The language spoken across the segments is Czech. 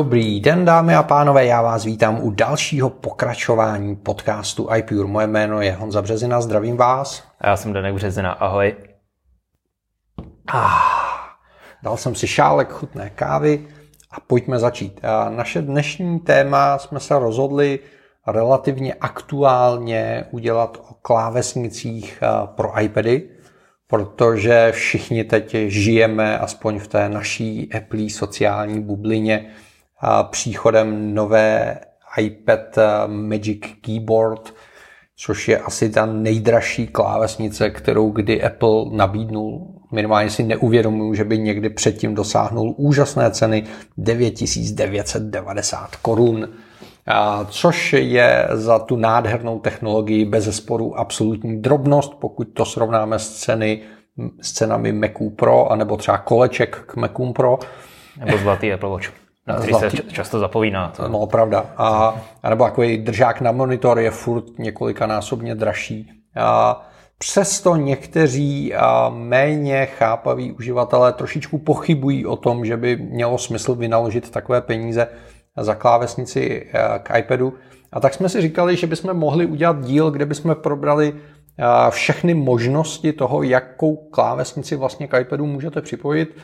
Dobrý den, dámy a pánové, já vás vítám u dalšího pokračování podcastu iPure. Moje jméno je Honza Březina, zdravím vás. A já jsem Danek Březina, ahoj. Ah, dal jsem si šálek chutné kávy a pojďme začít. A naše dnešní téma jsme se rozhodli relativně aktuálně udělat o klávesnicích pro iPady, protože všichni teď žijeme aspoň v té naší Apple sociální bublině příchodem nové iPad Magic Keyboard, což je asi ta nejdražší klávesnice, kterou kdy Apple nabídnul. Minimálně si neuvědomuju, že by někdy předtím dosáhnul úžasné ceny 9990 korun, což je za tu nádhernou technologii bez sporu absolutní drobnost, pokud to srovnáme s, ceny, s cenami Maců Pro, anebo třeba koleček k Macům Pro. Nebo zlatý Apple Watch na který zlatý. se často zapomíná. To. No, pravda. A, a nebo takový držák na monitor je furt několikanásobně dražší. A přesto někteří a méně chápaví uživatelé trošičku pochybují o tom, že by mělo smysl vynaložit takové peníze za klávesnici k iPadu. A tak jsme si říkali, že bychom mohli udělat díl, kde bychom probrali všechny možnosti toho, jakou klávesnici vlastně k iPadu můžete připojit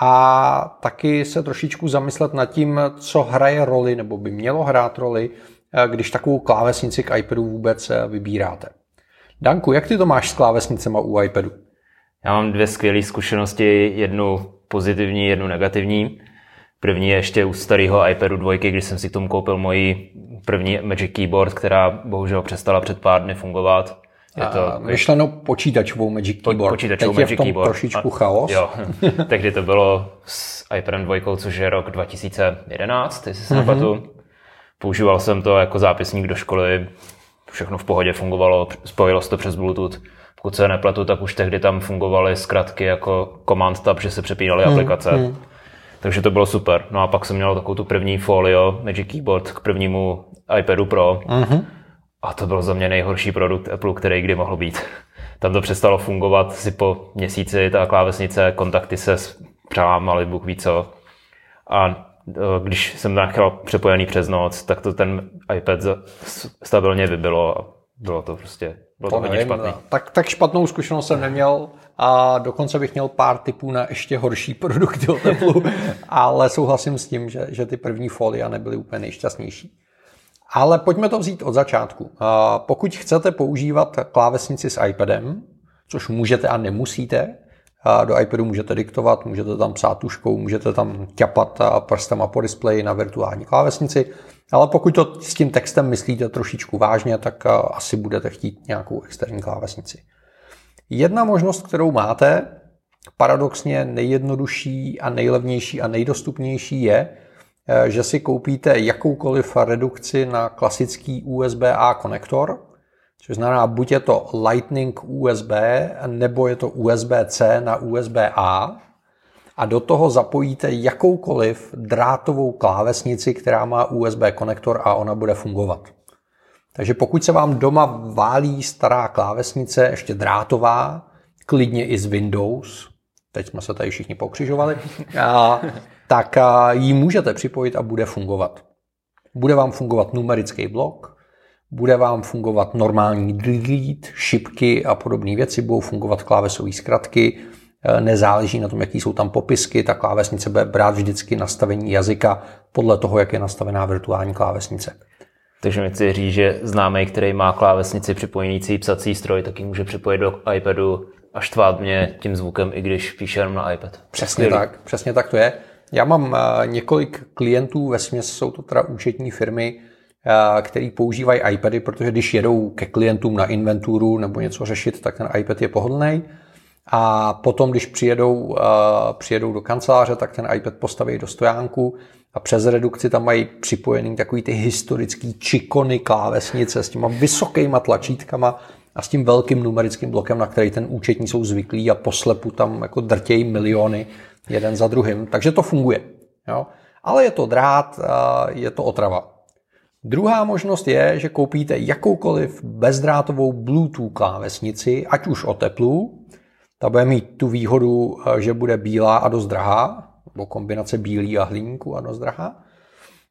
a taky se trošičku zamyslet nad tím, co hraje roli nebo by mělo hrát roli, eh, když takovou klávesnici k iPadu vůbec eh, vybíráte. Danku, jak ty to máš s klávesnicema u iPadu? Já mám dvě skvělé zkušenosti, jednu pozitivní, jednu negativní. První je ještě u starého iPadu 2, když jsem si k tomu koupil moji první Magic Keyboard, která bohužel přestala před pár dny fungovat. Je to myšleno počítačovou Magic Keyboard. Počítačovou Teď Magic je v tom Keyboard. trošičku chaos. Jo, tehdy to bylo s iPadem 2, což je rok 2011, jestli se mm-hmm. Používal jsem to jako zápisník do školy, všechno v pohodě fungovalo, spojilo se to přes Bluetooth. Pokud se nepletu, tak už tehdy tam fungovaly zkratky jako Command Tab, že se přepínaly mm, aplikace. Mm. Takže to bylo super. No a pak jsem měl takovou tu první folio Magic Keyboard k prvnímu iPadu Pro. Mm-hmm a to byl za mě nejhorší produkt Apple, který kdy mohl být. Tam to přestalo fungovat si po měsíci, ta klávesnice, kontakty se přelámaly, Bůh ví co. A e, když jsem nechal přepojený přes noc, tak to ten iPad stabilně vybilo a bylo to prostě bylo to, to hodně špatný. No. Tak, tak špatnou zkušenost jsem neměl a dokonce bych měl pár typů na ještě horší produkty od Apple, ale souhlasím s tím, že, že ty první folia nebyly úplně nejšťastnější. Ale pojďme to vzít od začátku. Pokud chcete používat klávesnici s iPadem, což můžete a nemusíte, do iPadu můžete diktovat, můžete tam psát tuškou, můžete tam ťapat prstama po displeji na virtuální klávesnici, ale pokud to s tím textem myslíte trošičku vážně, tak asi budete chtít nějakou externí klávesnici. Jedna možnost, kterou máte, paradoxně nejjednodušší a nejlevnější a nejdostupnější je, že si koupíte jakoukoliv redukci na klasický USB-A konektor, což znamená, buď je to Lightning USB, nebo je to USB-C na USB-A, a do toho zapojíte jakoukoliv drátovou klávesnici, která má USB konektor a ona bude fungovat. Takže pokud se vám doma válí stará klávesnice, ještě drátová, klidně i z Windows, teď jsme se tady všichni pokřižovali, a tak ji můžete připojit a bude fungovat. Bude vám fungovat numerický blok, bude vám fungovat normální delete, šipky a podobné věci, budou fungovat klávesové zkratky, e, nezáleží na tom, jaký jsou tam popisky, ta klávesnice bude brát vždycky nastavení jazyka podle toho, jak je nastavená virtuální klávesnice. Takže mi chci říct, že známý, který má klávesnici připojenící psací stroj, tak ji může připojit do iPadu a štvát mě tím zvukem, i když píše jenom na iPad. Přesně tak, přesně tak to je. Já mám eh, několik klientů, ve směs jsou to teda účetní firmy, eh, který používají iPady, protože když jedou ke klientům na inventuru nebo něco řešit, tak ten iPad je pohodlný. A potom, když přijedou, eh, přijedou do kanceláře, tak ten iPad postaví do stojánku a přes redukci tam mají připojený takový ty historický čikony klávesnice s těma vysokýma tlačítkama a s tím velkým numerickým blokem, na který ten účetní jsou zvyklí a poslepu tam jako drtějí miliony jeden za druhým. Takže to funguje. Jo? Ale je to drát, je to otrava. Druhá možnost je, že koupíte jakoukoliv bezdrátovou Bluetooth klávesnici, ať už od Apple, ta bude mít tu výhodu, že bude bílá a dost drahá, nebo kombinace bílý a hliníku a dost drahá.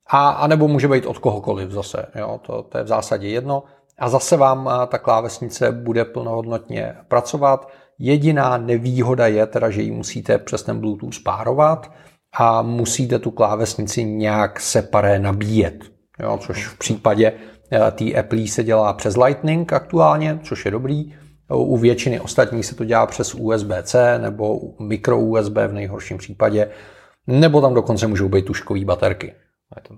A, a nebo může být od kohokoliv zase, jo, to, to je v zásadě jedno. A zase vám ta klávesnice bude plnohodnotně pracovat. Jediná nevýhoda je teda, že ji musíte přes ten Bluetooth spárovat a musíte tu klávesnici nějak separé nabíjet. Jo, což v případě té Apple se dělá přes Lightning aktuálně, což je dobrý. U většiny ostatních se to dělá přes USB-C nebo micro USB v nejhorším případě, nebo tam dokonce můžou být tuškové baterky.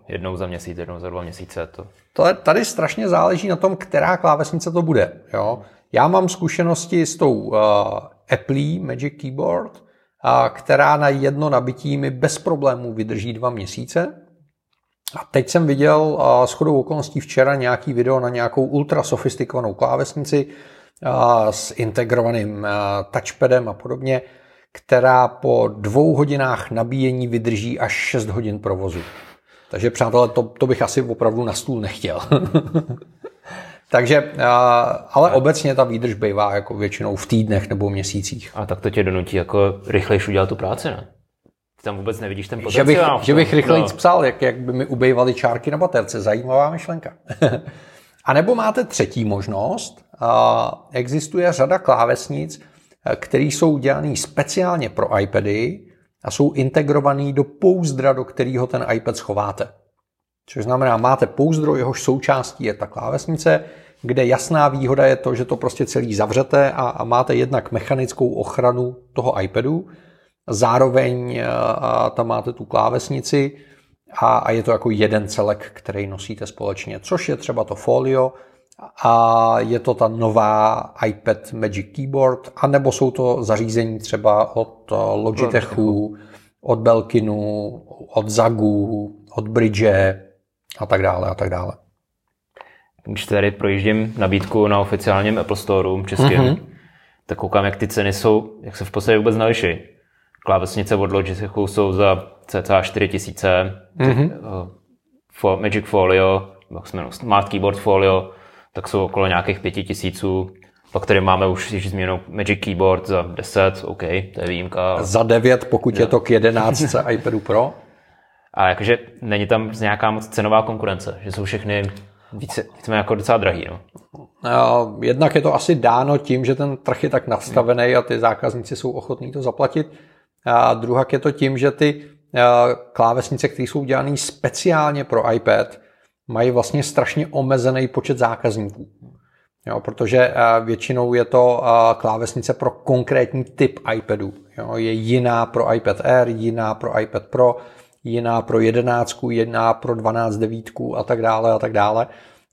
Jednou za měsíc, jednou za dva měsíce. To... to tady strašně záleží na tom, která klávesnice to bude. Jo? Já mám zkušenosti s tou uh, Apple Magic Keyboard, uh, která na jedno nabití mi bez problémů vydrží dva měsíce. A teď jsem viděl uh, shodou okolností včera nějaký video na nějakou ultra sofistikovanou klávesnici uh, s integrovaným uh, touchpadem a podobně, která po dvou hodinách nabíjení vydrží až 6 hodin provozu. Takže přátelé, to, to bych asi opravdu na stůl nechtěl. Takže, ale obecně ta výdrž bývá jako většinou v týdnech nebo měsících. A tak to tě donutí jako rychlejš udělat tu práci, ne? Ty tam vůbec nevidíš ten potenciál. Že bych, že bych rychleji no. psal, jak, jak by mi ubejvaly čárky na baterce. Zajímavá myšlenka. a nebo máte třetí možnost. Existuje řada klávesnic, které jsou dělané speciálně pro iPady, a jsou integrovaný do pouzdra, do kterého ten iPad schováte. Což znamená, máte pouzdro, jehož součástí je ta klávesnice, kde jasná výhoda je to, že to prostě celý zavřete a, a máte jednak mechanickou ochranu toho iPadu, zároveň a tam máte tu klávesnici a, a je to jako jeden celek, který nosíte společně, což je třeba to folio, a je to ta nová iPad Magic Keyboard, anebo jsou to zařízení třeba od eh, Logitechu, od Belkinu, od Zagu, od Bridge a tak dále a tak dále. Když tady projíždím nabídku na oficiálním Apple Store českým, mm-hmm. tak koukám, jak ty ceny jsou, jak se v podstatě vůbec neliší. Klávesnice od Logitechu jsou za cca 4000, mm-hmm. Magic Folio, Smart Keyboard Folio tak jsou okolo nějakých pěti tisíců. Pak tady máme už již změnou Magic Keyboard za 10, OK, to je výjimka. Za 9, pokud jo. je to k 11 iPadu Pro. A jakože není tam nějaká moc cenová konkurence, že jsou všechny více, více jako docela drahý. No. Jednak je to asi dáno tím, že ten trh je tak nastavený a ty zákazníci jsou ochotní to zaplatit. A druhak je to tím, že ty klávesnice, které jsou dělané speciálně pro iPad, mají vlastně strašně omezený počet zákazníků. Jo, protože eh, většinou je to eh, klávesnice pro konkrétní typ iPadu. Jo, je jiná pro iPad Air, jiná pro iPad Pro, jiná pro 11, jiná pro 12 devítku a tak dále a tak dále.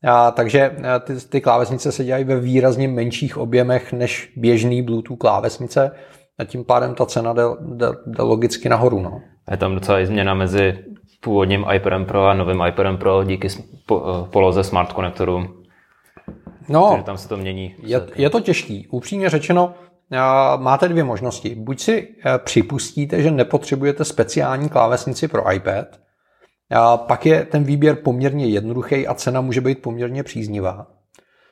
A, takže eh, ty, ty klávesnice se dělají ve výrazně menších objemech než běžný Bluetooth klávesnice a tím pádem ta cena jde, jde, jde logicky nahoru. No. Je tam docela i změna mezi původním iPadem Pro a novým iPadem Pro díky eh, poloze smart konektorů. No, Takže tam se to mění. Je, je to těžký. Upřímně řečeno, máte dvě možnosti. Buď si eh, připustíte, že nepotřebujete speciální klávesnici pro iPad, pak je ten výběr poměrně jednoduchý a cena může být poměrně příznivá.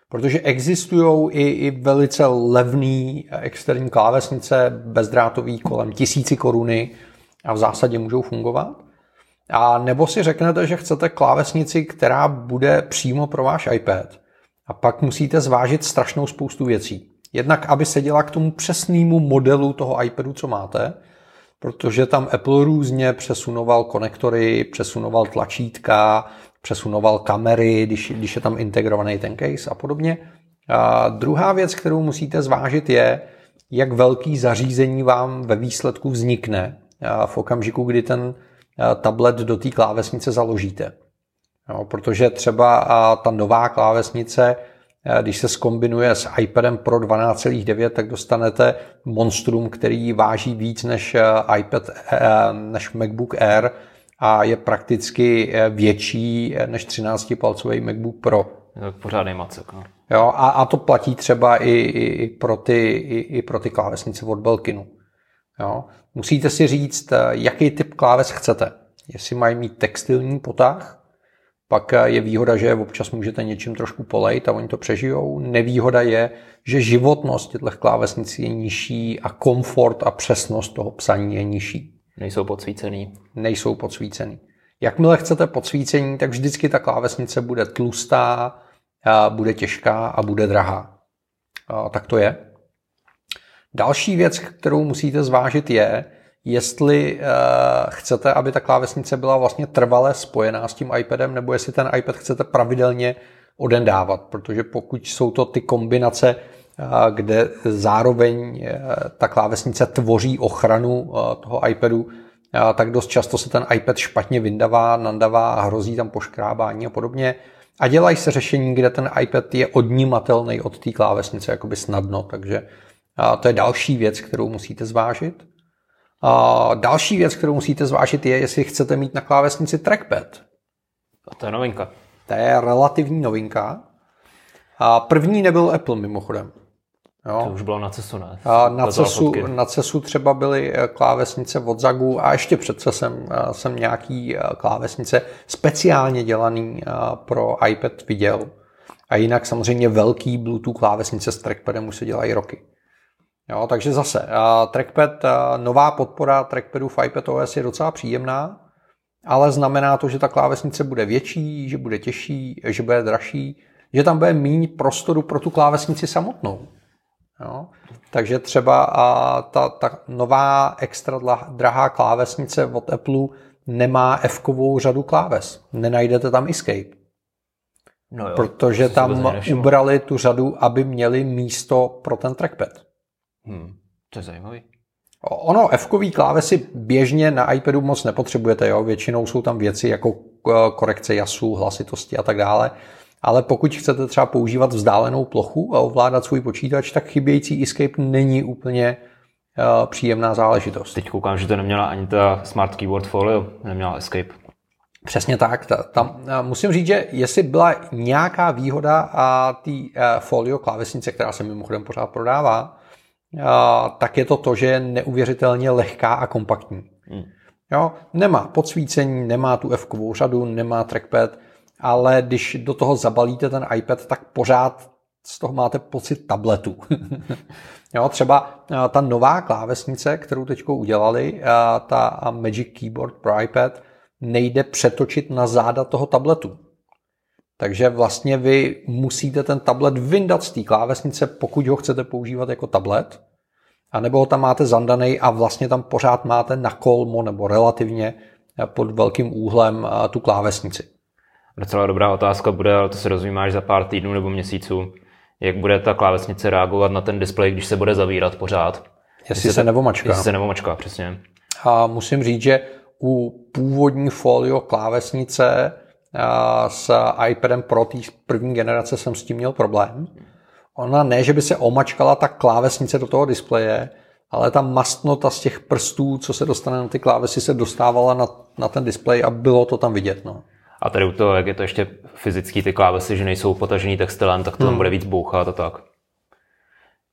Protože existují i, i velice levné externí klávesnice bezdrátový kolem tisíci koruny a v zásadě můžou fungovat. A nebo si řeknete, že chcete klávesnici, která bude přímo pro váš iPad. A pak musíte zvážit strašnou spoustu věcí. Jednak, aby seděla k tomu přesnému modelu toho iPadu, co máte, protože tam Apple různě přesunoval konektory, přesunoval tlačítka, přesunoval kamery, když, když je tam integrovaný ten case a podobně. A druhá věc, kterou musíte zvážit, je, jak velký zařízení vám ve výsledku vznikne v okamžiku, kdy ten tablet do té klávesnice založíte. Jo, protože třeba ta nová klávesnice, když se skombinuje s iPadem Pro 12,9, tak dostanete monstrum, který váží víc než eh, iPad, než MacBook Air a je prakticky větší než 13-palcový MacBook Pro. Je to pořádný macek. No. Jo, a, a to platí třeba i, i, i, pro ty, i, i pro ty klávesnice od Belkinu. Jo. Musíte si říct, eh, jaký typ kláves chcete. Jestli mají mít textilní potah, pak je výhoda, že občas můžete něčím trošku polejt a oni to přežijou. Nevýhoda je, že životnost těchto klávesnic je nižší a komfort a přesnost toho psaní je nižší. Nejsou podsvícený. Nejsou podsvícený. Jakmile chcete podsvícení, tak vždycky ta klávesnice bude tlustá, bude těžká a bude drahá. Tak to je. Další věc, kterou musíte zvážit, je, jestli chcete, aby ta klávesnice byla vlastně trvale spojená s tím iPadem, nebo jestli ten iPad chcete pravidelně odendávat, protože pokud jsou to ty kombinace, kde zároveň ta klávesnice tvoří ochranu toho iPadu, tak dost často se ten iPad špatně vyndavá, nandavá a hrozí tam poškrábání a podobně. A dělají se řešení, kde ten iPad je odnímatelný od té klávesnice jakoby snadno, takže to je další věc, kterou musíte zvážit. A další věc, kterou musíte zvážit, je, jestli chcete mít na klávesnici trackpad. A to je novinka. To je relativní novinka. A první nebyl Apple mimochodem. Jo. To už bylo na CESu, ne? A na, CESu, na CESu třeba byly eh, klávesnice od Zagu a ještě před CESem eh, jsem nějaký eh, klávesnice speciálně dělaný pro iPad viděl. A jinak samozřejmě velký Bluetooth klávesnice s trackpadem už se dělají roky. Jo, takže zase, trackpad, nová podpora trackpadu v iPadOS je docela příjemná, ale znamená to, že ta klávesnice bude větší, že bude těžší, že bude dražší, že tam bude méně prostoru pro tu klávesnici samotnou. Jo? Takže třeba a ta, ta nová extra drahá klávesnice od Apple nemá F-kovou řadu kláves. Nenajdete tam Escape. No jo, protože tam ubrali tu řadu, aby měli místo pro ten trackpad. Hmm, to je zajímavý. Ono F-kový klávesy běžně na iPadu moc nepotřebujete, jo? většinou jsou tam věci jako korekce jasu, hlasitosti a tak dále ale pokud chcete třeba používat vzdálenou plochu a ovládat svůj počítač, tak chybějící Escape není úplně uh, příjemná záležitost. Teď koukám, že to neměla ani ta Smart Keyboard Folio, neměla Escape. Přesně tak. Ta, tam, musím říct, že jestli byla nějaká výhoda a té Folio klávesnice, která se mimochodem pořád prodává, tak je to to, že je neuvěřitelně lehká a kompaktní. Hmm. Jo, nemá podsvícení, nemá tu f řadu, nemá trackpad, ale když do toho zabalíte ten iPad, tak pořád z toho máte pocit tabletu. jo, třeba ta nová klávesnice, kterou teď udělali, ta Magic Keyboard pro iPad, nejde přetočit na záda toho tabletu. Takže vlastně vy musíte ten tablet vyndat z té klávesnice, pokud ho chcete používat jako tablet, anebo ho tam máte zandaný a vlastně tam pořád máte na kolmo nebo relativně eh, pod velkým úhlem tu klávesnici. Docela dobrá otázka bude, ale to se dozvím až za pár týdnů nebo měsíců. Jak bude ta klávesnice reagovat na ten displej, když se bude zavírat pořád? Jestli, jestli se nevomačká. Jestli se nevomačká, přesně. A musím říct, že u původní folio klávesnice s iPadem Pro té první generace jsem s tím měl problém. Ona ne, že by se omačkala ta klávesnice do toho displeje, ale ta mastnota z těch prstů, co se dostane na ty klávesy, se dostávala na, na ten displej a bylo to tam vidět. No. A tady u toho, jak je to ještě fyzický ty klávesy, že nejsou potažený textilem, tak to hmm. tam bude víc bouchat a tak.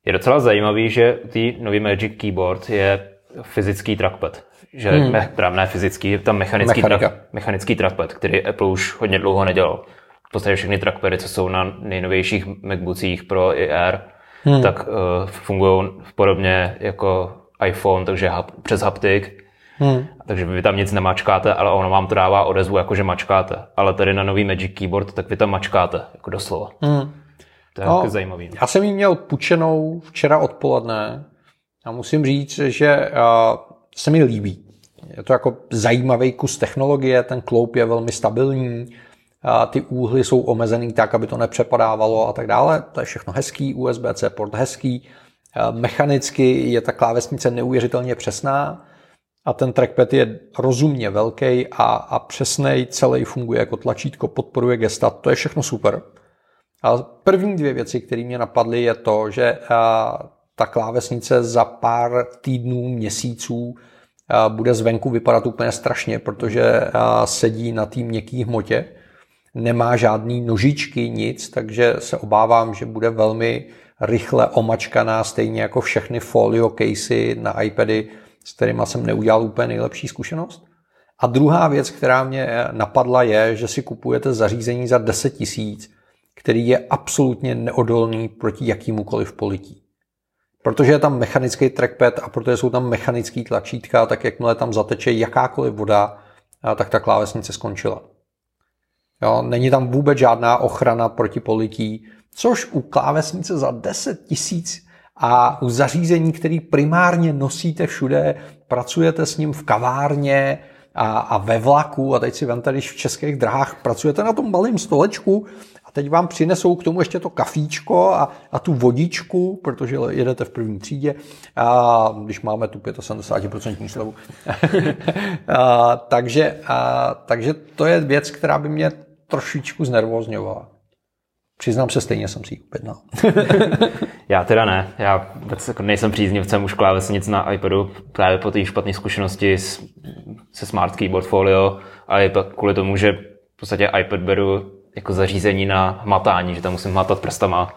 Je docela zajímavý, že ty nový Magic Keyboard je fyzický trackpad. Že hmm. me, ne fyzický, je tam mechanický, tra, mechanický trackpad, který Apple už hodně dlouho nedělal. V podstatě všechny trackpady, co jsou na nejnovějších MacBookích Pro i Air, hmm. tak uh, fungují podobně jako iPhone, takže hap, přes haptik Hmm. Takže vy tam nic nemačkáte, ale ono vám to dává odezvu, jako že mačkáte. Ale tady na nový Magic Keyboard, tak vy tam mačkáte, jako doslova. Hmm. To je no, jako zajímavý. Já jsem ji měl pučenou včera odpoledne a musím říct, že se mi líbí. Je to jako zajímavý kus technologie, ten kloup je velmi stabilní, a ty úhly jsou omezený tak, aby to nepřepadávalo a tak dále. To je všechno hezký, USB-C port hezký. Mechanicky je ta klávesnice neuvěřitelně přesná a ten trackpad je rozumně velký a, a přesný, celý funguje jako tlačítko, podporuje gesta, to je všechno super. A první dvě věci, které mě napadly, je to, že ta klávesnice za pár týdnů, měsíců bude zvenku vypadat úplně strašně, protože sedí na té měkké hmotě, nemá žádný nožičky, nic, takže se obávám, že bude velmi rychle omačkaná, stejně jako všechny folio casey na iPady s kterými jsem neudělal úplně nejlepší zkušenost. A druhá věc, která mě napadla, je, že si kupujete zařízení za 10 tisíc, který je absolutně neodolný proti jakýmukoliv polití. Protože je tam mechanický trackpad a protože jsou tam mechanický tlačítka, tak jakmile tam zateče jakákoliv voda, tak ta klávesnice skončila. Jo, není tam vůbec žádná ochrana proti polití, což u klávesnice za 10 tisíc a u zařízení, který primárně nosíte všude, pracujete s ním v kavárně a, a ve vlaku a teď si vemte, když v českých drahách pracujete na tom malém stolečku teď vám přinesou k tomu ještě to kafíčko a, a tu vodičku, protože jedete v první třídě, a když máme tu 75% slevu. a, takže, a, takže to je věc, která by mě trošičku znervozňovala. Přiznám se, stejně jsem si ji objednal. já teda ne. Já jako nejsem příznivcem už klávesnic na iPadu právě po té špatné zkušenosti se Smart Keyboard Folio a i kvůli tomu, že v podstatě iPad beru jako zařízení na matání, že tam musím matat prstama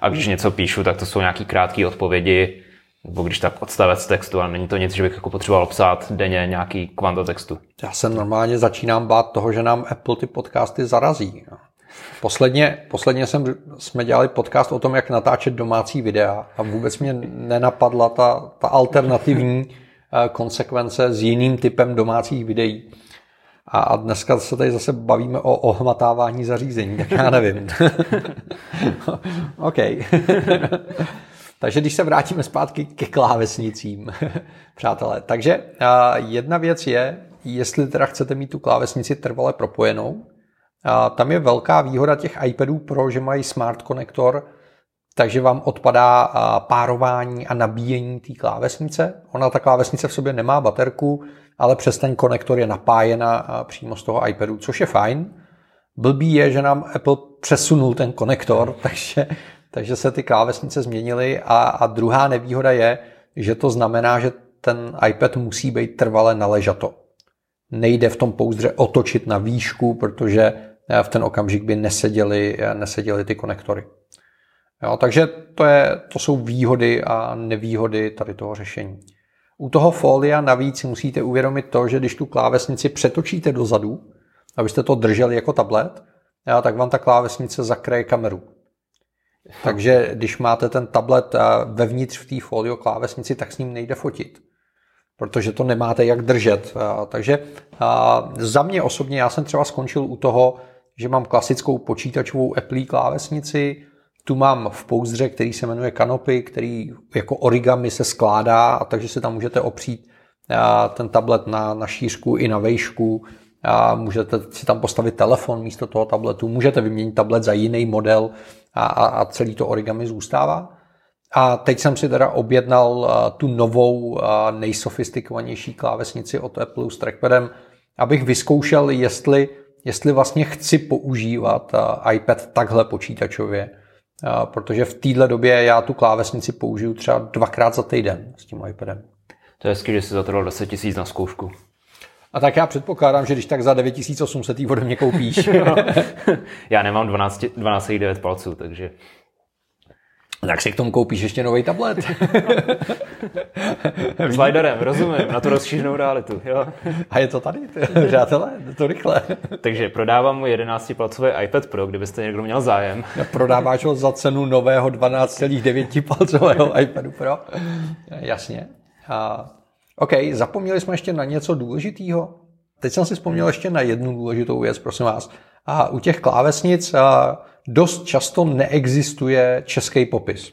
a když něco píšu, tak to jsou nějaký krátké odpovědi, nebo když tak odstavec textu, a není to nic, že bych jako potřeboval psát denně nějaký kvanta textu. Já se normálně začínám bát toho, že nám Apple ty podcasty zarazí. Posledně, posledně jsem, jsme dělali podcast o tom, jak natáčet domácí videa a vůbec mě nenapadla ta, ta alternativní eh, konsekvence s jiným typem domácích videí. A, a dneska se tady zase bavíme o ohmatávání zařízení, tak já nevím. OK. Takže když se vrátíme zpátky ke klávesnicím, přátelé. Takže jedna věc je, jestli teda chcete mít tu klávesnici trvale propojenou, tam je velká výhoda těch iPadů Pro, že mají smart konektor, takže vám odpadá párování a nabíjení té klávesnice. Ona ta klávesnice v sobě nemá baterku, ale přes ten konektor je napájena přímo z toho iPadu, což je fajn. Blbý je, že nám Apple přesunul ten konektor, takže, takže se ty klávesnice změnily. A, a druhá nevýhoda je, že to znamená, že ten iPad musí být trvale naležato. Nejde v tom pouzdře otočit na výšku, protože v ten okamžik by neseděly, neseděly ty konektory. Jo, takže to, je, to jsou výhody a nevýhody tady toho řešení. U toho folia navíc musíte uvědomit to, že když tu klávesnici přetočíte dozadu, abyste to drželi jako tablet, tak vám ta klávesnice zakryje kameru. Takže když máte ten tablet vevnitř v té folio klávesnici, tak s ním nejde fotit. Protože to nemáte jak držet. Takže za mě osobně, já jsem třeba skončil u toho, že mám klasickou počítačovou Apple klávesnici, tu mám v pouzdře, který se jmenuje Canopy, který jako origami se skládá, a takže se tam můžete opřít ten tablet na, na šířku i na vejšku. A můžete si tam postavit telefon místo toho tabletu, můžete vyměnit tablet za jiný model a, a, a celý to origami zůstává. A teď jsem si teda objednal tu novou, nejsofistikovanější klávesnici od Apple s trackpadem, abych vyzkoušel, jestli jestli vlastně chci používat iPad takhle počítačově, protože v téhle době já tu klávesnici použiju třeba dvakrát za týden s tím iPadem. To je hezky, že jsi zatrval 10 tisíc na zkoušku. A tak já předpokládám, že když tak za 9800 jí ode mě koupíš. já nemám 12,9 12 palců, takže tak si k tomu koupíš ještě nový tablet. Sliderem, rozumím, na tu rozšířenou realitu. Jo. A je to tady, přátelé, to rychle. Takže prodávám mu 11-palcový iPad Pro, kdybyste někdo měl zájem. Prodáváš ho za cenu nového 12,9-palcového iPadu Pro? Jasně. A, OK, zapomněli jsme ještě na něco důležitého. Teď jsem si vzpomněl ještě na jednu důležitou věc, prosím vás. A u těch klávesnic a dost často neexistuje český popis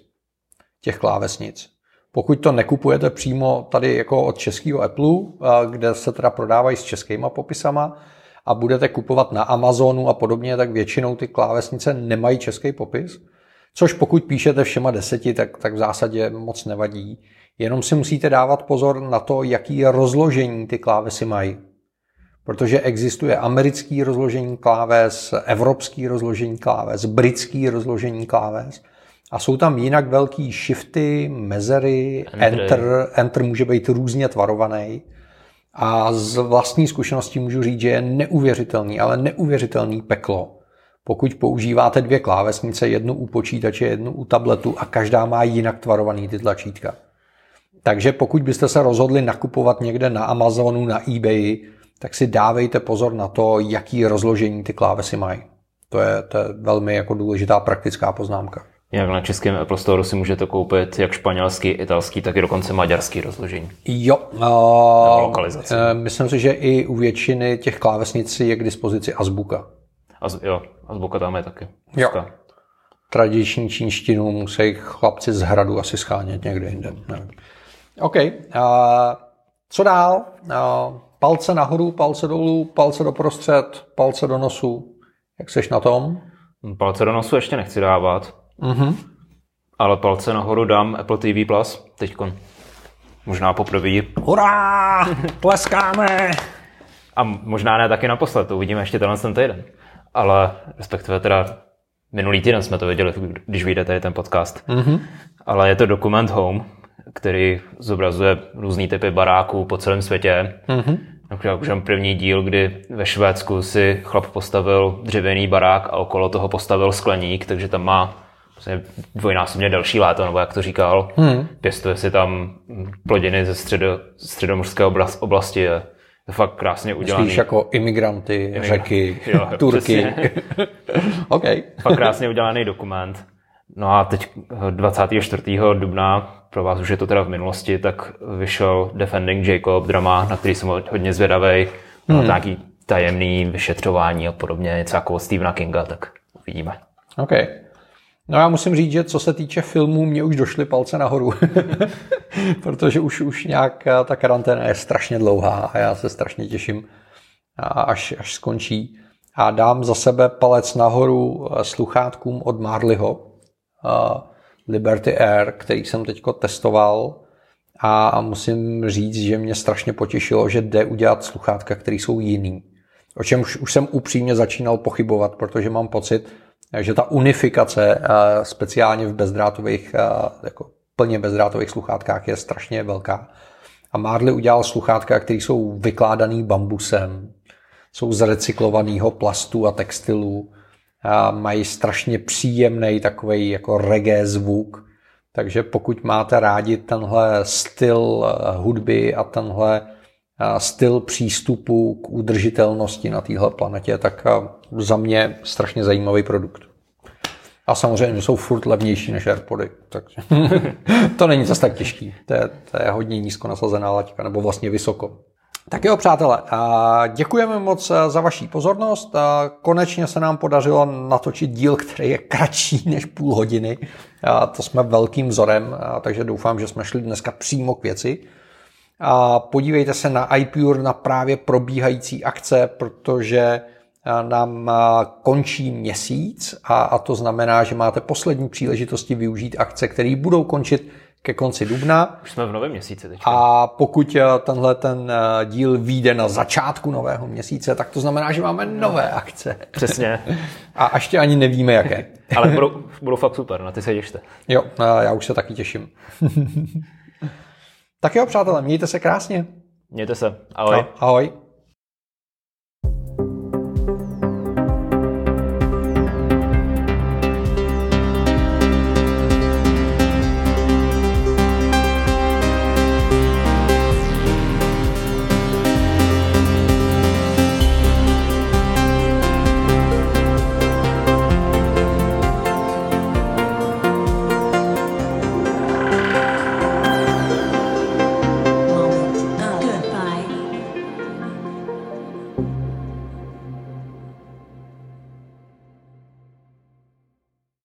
těch klávesnic. Pokud to nekupujete přímo tady jako od českého Apple, kde se teda prodávají s českýma popisama a budete kupovat na Amazonu a podobně, tak většinou ty klávesnice nemají český popis. Což pokud píšete všema deseti, tak, tak v zásadě moc nevadí. Jenom si musíte dávat pozor na to, jaký rozložení ty klávesy mají protože existuje americký rozložení kláves, evropský rozložení kláves, britský rozložení kláves a jsou tam jinak velký shifty, mezery, enter, enter, enter může být různě tvarovaný. A z vlastní zkušenosti můžu říct, že je neuvěřitelný, ale neuvěřitelný peklo. Pokud používáte dvě klávesnice, jednu u počítače, jednu u tabletu a každá má jinak tvarovaný ty tlačítka. Takže pokud byste se rozhodli nakupovat někde na Amazonu, na eBay, tak si dávejte pozor na to, jaký rozložení ty klávesy mají. To je, to je velmi jako důležitá praktická poznámka. Jinak na českém Apple Store si můžete koupit jak španělský, italský, tak i dokonce maďarský rozložení. Jo. Uh, lokalizaci. myslím si, že i u většiny těch klávesnic je k dispozici azbuka. Az, jo, azbuka tam je taky. Jo. Tradiční čínštinu musí chlapci z hradu asi schánět někde jinde. Nevím. OK. Uh, co dál? Uh, palce nahoru, palce dolů, palce do prostřed, palce do nosu. Jak seš na tom? Palce do nosu ještě nechci dávat. Mm-hmm. Ale palce nahoru dám Apple TV Plus teďkon. Možná poprvé. Hurá! Pleskáme! A možná ne taky naposled, to uvidíme ještě tenhle ten týden. Ale respektive teda minulý týden jsme to viděli, když vyjde tady ten podcast. Mm-hmm. Ale je to dokument Home, který zobrazuje různý typy baráků po celém světě. Mm-hmm. Například první díl, kdy ve Švédsku si chlap postavil dřevěný barák a okolo toho postavil skleník, takže tam má vlastně dvojnásobně delší léto, nebo jak to říkal. Hmm. Pěstuje si tam plodiny ze středo, středomorské oblast, oblasti. Je to fakt krásně udělaný. Myslíš jako imigranty, Imigranty. řeky, jo, Turky. OK. Fakt krásně udělaný dokument. No a teď 24. dubna, pro vás už je to teda v minulosti, tak vyšel Defending Jacob drama, na který jsem hodně zvědavý. Hmm. nějaký tajemný vyšetřování a podobně, něco jako od Stephena Kinga, tak uvidíme. OK. No já musím říct, že co se týče filmů, mě už došly palce nahoru, protože už, už nějak eh, ta karanténa je strašně dlouhá a já se strašně těším, až, až skončí. A dám za sebe palec nahoru eh, sluchátkům od Marleyho, eh, Liberty Air, který jsem teď testoval a musím říct, že mě strašně potěšilo, že jde udělat sluchátka, které jsou jiný. O čem už, už jsem upřímně začínal pochybovat, protože mám pocit, že ta unifikace speciálně v bezdrátových, jako plně bezdrátových sluchátkách je strašně velká. A Marley udělal sluchátka, které jsou vykládaný bambusem, jsou z recyklovaného plastu a textilu, mají strašně příjemný takový jako reggae zvuk. Takže pokud máte rádi tenhle styl eh, hudby a tenhle styl přístupu k udržitelnosti na téhle planetě, tak za mě strašně zajímavý produkt. A samozřejmě jsou furt levnější než Airpody, takže to není zase tak těžký. To je, to je hodně nízko nasazená laťka, nebo vlastně vysoko. Tak jo, přátelé, děkujeme moc za vaši pozornost. Konečně se nám podařilo natočit díl, který je kratší než půl hodiny. To jsme velkým vzorem, takže doufám, že jsme šli dneska přímo k věci. Podívejte se na iPure na právě probíhající akce, protože nám končí měsíc a, a to znamená, že máte poslední příležitosti využít akce, které budou končit ke konci dubna. Už jsme v novém měsíci teď. A pokud tenhle ten díl vyjde na začátku nového měsíce, tak to znamená, že máme nové akce. Přesně. A ještě ani nevíme, jaké. Ale budou, budou fakt super, na ty se těšte. Jo, já už se taky těším. tak jo, přátelé, mějte se krásně. Mějte se. Ahoj. No, ahoj.